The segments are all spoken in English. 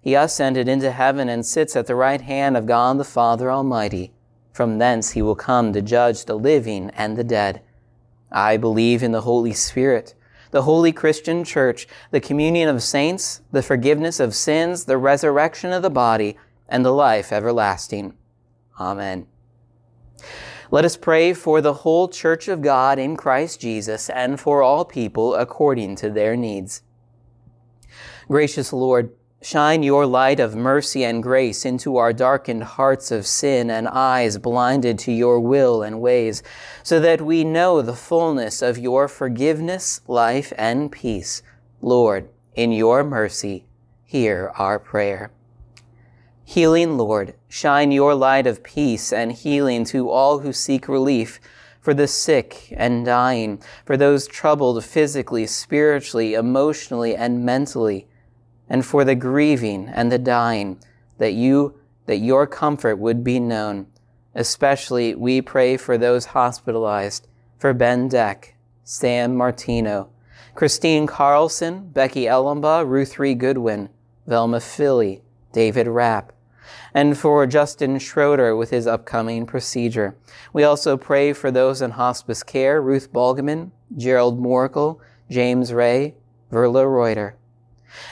He ascended into heaven and sits at the right hand of God the Father Almighty. From thence he will come to judge the living and the dead. I believe in the Holy Spirit, the holy Christian church, the communion of saints, the forgiveness of sins, the resurrection of the body, and the life everlasting. Amen. Let us pray for the whole church of God in Christ Jesus and for all people according to their needs. Gracious Lord, Shine your light of mercy and grace into our darkened hearts of sin and eyes blinded to your will and ways, so that we know the fullness of your forgiveness, life, and peace. Lord, in your mercy, hear our prayer. Healing Lord, shine your light of peace and healing to all who seek relief, for the sick and dying, for those troubled physically, spiritually, emotionally, and mentally and for the grieving and the dying, that you, that your comfort would be known. Especially we pray for those hospitalized, for Ben Deck, Sam Martino, Christine Carlson, Becky Ellenbaugh, Ruth Ree Goodwin, Velma Philly, David Rapp, and for Justin Schroeder with his upcoming procedure. We also pray for those in hospice care, Ruth Balgman, Gerald Morkel, James Ray, Verla Reuter.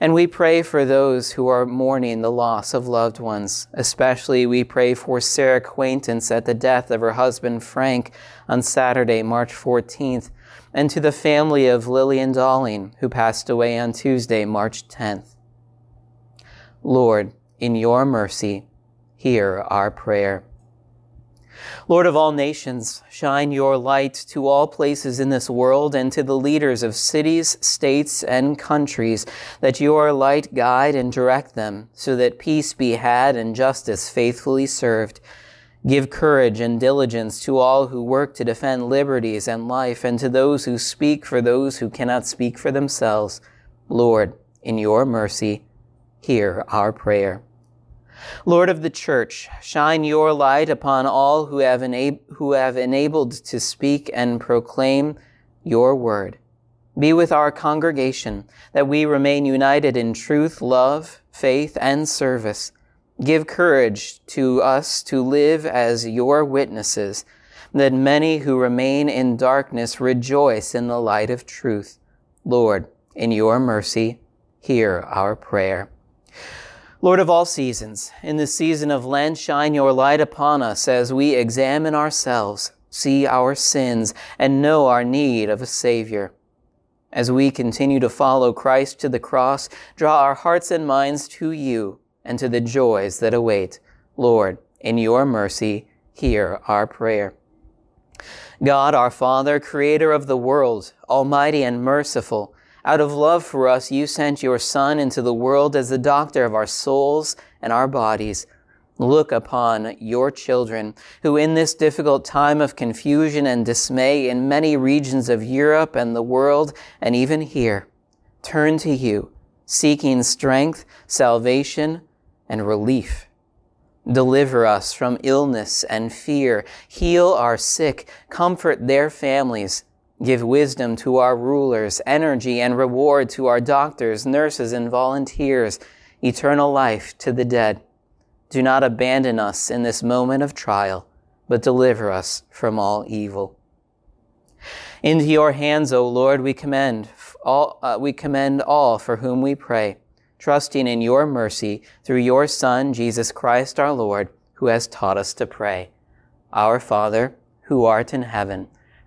And we pray for those who are mourning the loss of loved ones. Especially we pray for Sarah Quaintance at the death of her husband Frank on Saturday, March 14th, and to the family of Lillian Dalling, who passed away on Tuesday, March 10th. Lord, in your mercy, hear our prayer. Lord of all nations, shine your light to all places in this world and to the leaders of cities, states, and countries, that your light guide and direct them, so that peace be had and justice faithfully served. Give courage and diligence to all who work to defend liberties and life, and to those who speak for those who cannot speak for themselves. Lord, in your mercy, hear our prayer. Lord of the church, shine your light upon all who have, enab- who have enabled to speak and proclaim your word. Be with our congregation that we remain united in truth, love, faith, and service. Give courage to us to live as your witnesses, that many who remain in darkness rejoice in the light of truth. Lord, in your mercy, hear our prayer. Lord of all seasons, in this season of Lent, shine your light upon us as we examine ourselves, see our sins, and know our need of a Savior. As we continue to follow Christ to the cross, draw our hearts and minds to you and to the joys that await. Lord, in your mercy, hear our prayer. God, our Father, creator of the world, almighty and merciful, out of love for us, you sent your Son into the world as the doctor of our souls and our bodies. Look upon your children who in this difficult time of confusion and dismay in many regions of Europe and the world and even here turn to you, seeking strength, salvation, and relief. Deliver us from illness and fear. Heal our sick. Comfort their families Give wisdom to our rulers, energy and reward to our doctors, nurses, and volunteers, eternal life to the dead. Do not abandon us in this moment of trial, but deliver us from all evil. Into your hands, O Lord, we commend all, uh, we commend all for whom we pray, trusting in your mercy through your Son, Jesus Christ our Lord, who has taught us to pray. Our Father, who art in heaven,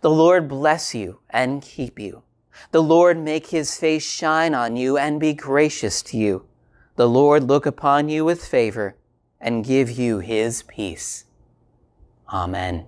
The Lord bless you and keep you. The Lord make his face shine on you and be gracious to you. The Lord look upon you with favor and give you his peace. Amen.